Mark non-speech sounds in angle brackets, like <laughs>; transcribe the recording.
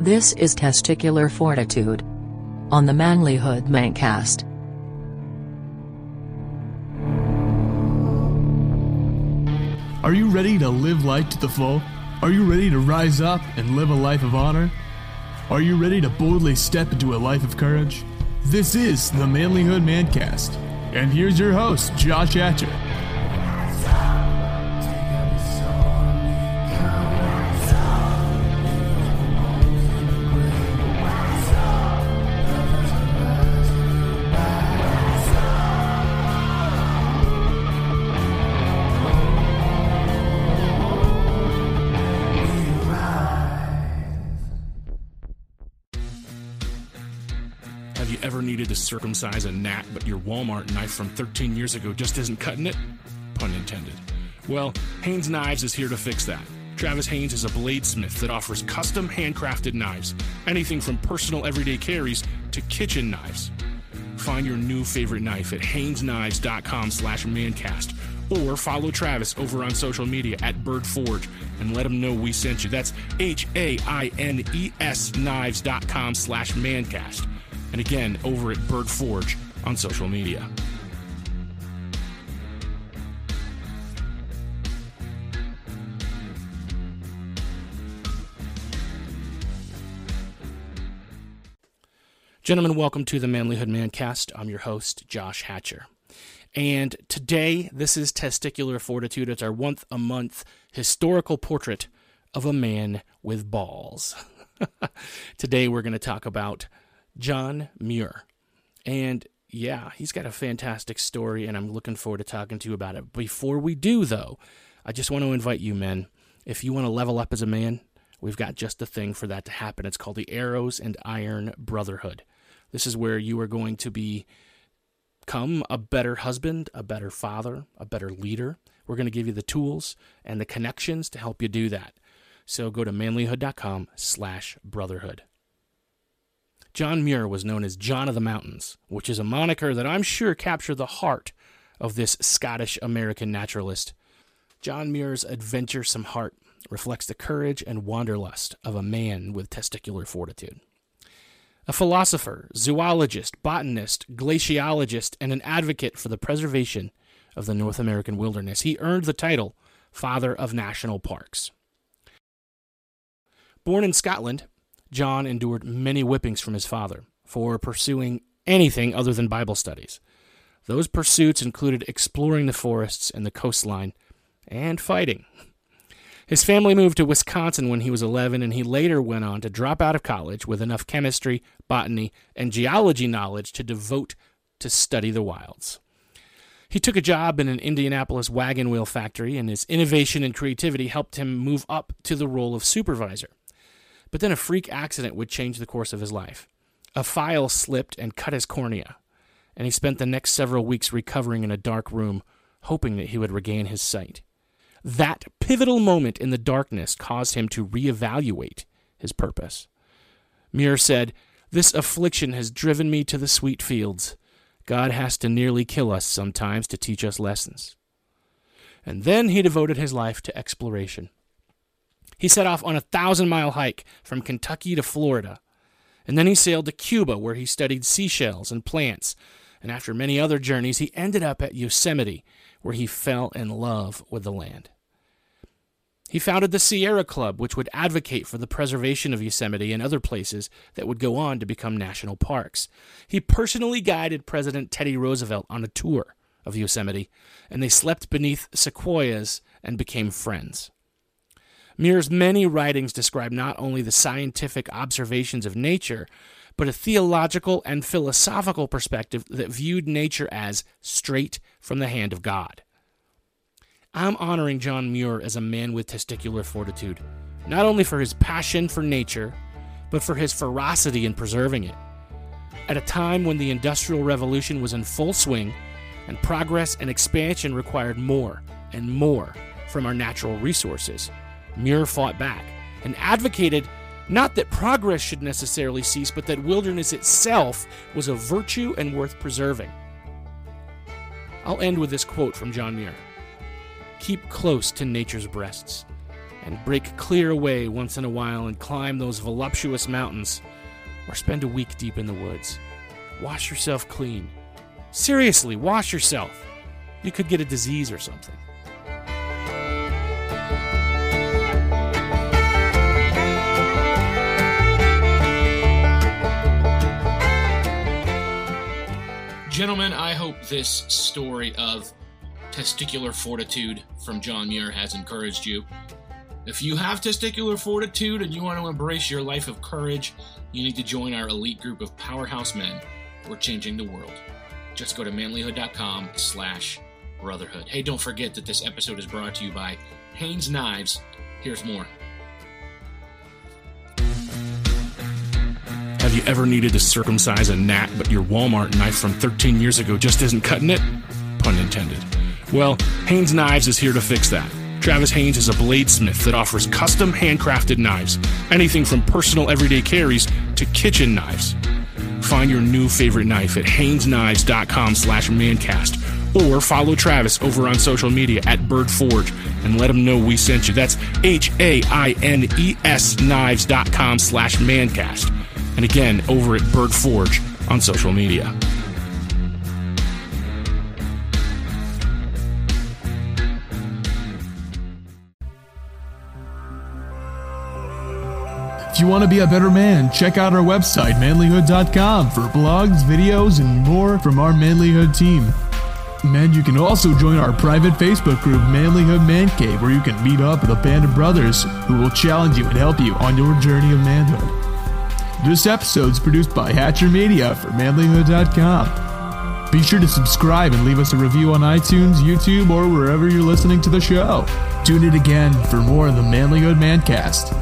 This is Testicular Fortitude. On the Manlyhood Mancast. Are you ready to live life to the full? Are you ready to rise up and live a life of honor? Are you ready to boldly step into a life of courage? This is the Manlyhood Mancast. And here's your host, Josh Hatcher. Circumcise a gnat, but your Walmart knife from 13 years ago just isn't cutting it? Pun intended. Well, Haines Knives is here to fix that. Travis Haines is a bladesmith that offers custom handcrafted knives, anything from personal everyday carries to kitchen knives. Find your new favorite knife at hainesknives.com slash mancast or follow Travis over on social media at birdforge and let him know we sent you. That's H-A-I-N-E-S knives.com slash mancast. And again, over at Bird Forge on social media. Gentlemen, welcome to the Manlyhood Mancast. I'm your host, Josh Hatcher. And today, this is Testicular Fortitude. It's our once a month historical portrait of a man with balls. <laughs> today, we're going to talk about John Muir. And yeah, he's got a fantastic story, and I'm looking forward to talking to you about it. Before we do, though, I just want to invite you, men. If you want to level up as a man, we've got just the thing for that to happen. It's called the Arrows and Iron Brotherhood. This is where you are going to be become a better husband, a better father, a better leader. We're going to give you the tools and the connections to help you do that. So go to manlyhood.com slash brotherhood. John Muir was known as John of the Mountains, which is a moniker that I'm sure captured the heart of this Scottish American naturalist. John Muir's adventuresome heart reflects the courage and wanderlust of a man with testicular fortitude. A philosopher, zoologist, botanist, glaciologist, and an advocate for the preservation of the North American wilderness, he earned the title Father of National Parks. Born in Scotland, John endured many whippings from his father for pursuing anything other than Bible studies. Those pursuits included exploring the forests and the coastline and fighting. His family moved to Wisconsin when he was 11, and he later went on to drop out of college with enough chemistry, botany, and geology knowledge to devote to study the wilds. He took a job in an Indianapolis wagon wheel factory, and his innovation and creativity helped him move up to the role of supervisor. But then a freak accident would change the course of his life. A file slipped and cut his cornea, and he spent the next several weeks recovering in a dark room, hoping that he would regain his sight. That pivotal moment in the darkness caused him to reevaluate his purpose. Muir said, This affliction has driven me to the sweet fields. God has to nearly kill us sometimes to teach us lessons. And then he devoted his life to exploration. He set off on a thousand mile hike from Kentucky to Florida. And then he sailed to Cuba, where he studied seashells and plants. And after many other journeys, he ended up at Yosemite, where he fell in love with the land. He founded the Sierra Club, which would advocate for the preservation of Yosemite and other places that would go on to become national parks. He personally guided President Teddy Roosevelt on a tour of Yosemite, and they slept beneath sequoias and became friends. Muir's many writings describe not only the scientific observations of nature, but a theological and philosophical perspective that viewed nature as straight from the hand of God. I'm honoring John Muir as a man with testicular fortitude, not only for his passion for nature, but for his ferocity in preserving it. At a time when the Industrial Revolution was in full swing and progress and expansion required more and more from our natural resources, Muir fought back and advocated not that progress should necessarily cease, but that wilderness itself was a virtue and worth preserving. I'll end with this quote from John Muir Keep close to nature's breasts, and break clear away once in a while and climb those voluptuous mountains or spend a week deep in the woods. Wash yourself clean. Seriously, wash yourself. You could get a disease or something. Gentlemen, I hope this story of testicular fortitude from John Muir has encouraged you. If you have testicular fortitude and you want to embrace your life of courage, you need to join our elite group of powerhouse men who are changing the world. Just go to manlyhood.com slash brotherhood. Hey, don't forget that this episode is brought to you by Haines Knives. Here's more. Have you ever needed to circumcise a gnat, but your Walmart knife from 13 years ago just isn't cutting it? Pun intended. Well, Haines Knives is here to fix that. Travis Haines is a bladesmith that offers custom handcrafted knives, anything from personal everyday carries to kitchen knives. Find your new favorite knife at hainesknives.com slash mancast or follow Travis over on social media at birdforge and let him know we sent you. That's H-A-I-N-E-S knives.com slash mancast. And again, over at Bird Forge on social media. If you want to be a better man, check out our website, manlyhood.com, for blogs, videos, and more from our Manlyhood team. And you can also join our private Facebook group, Manlyhood Man Cave, where you can meet up with a band of brothers who will challenge you and help you on your journey of manhood. This episode is produced by Hatcher Media for manlyhood.com. Be sure to subscribe and leave us a review on iTunes, YouTube, or wherever you're listening to the show. Tune in again for more of the Manlyhood Mancast.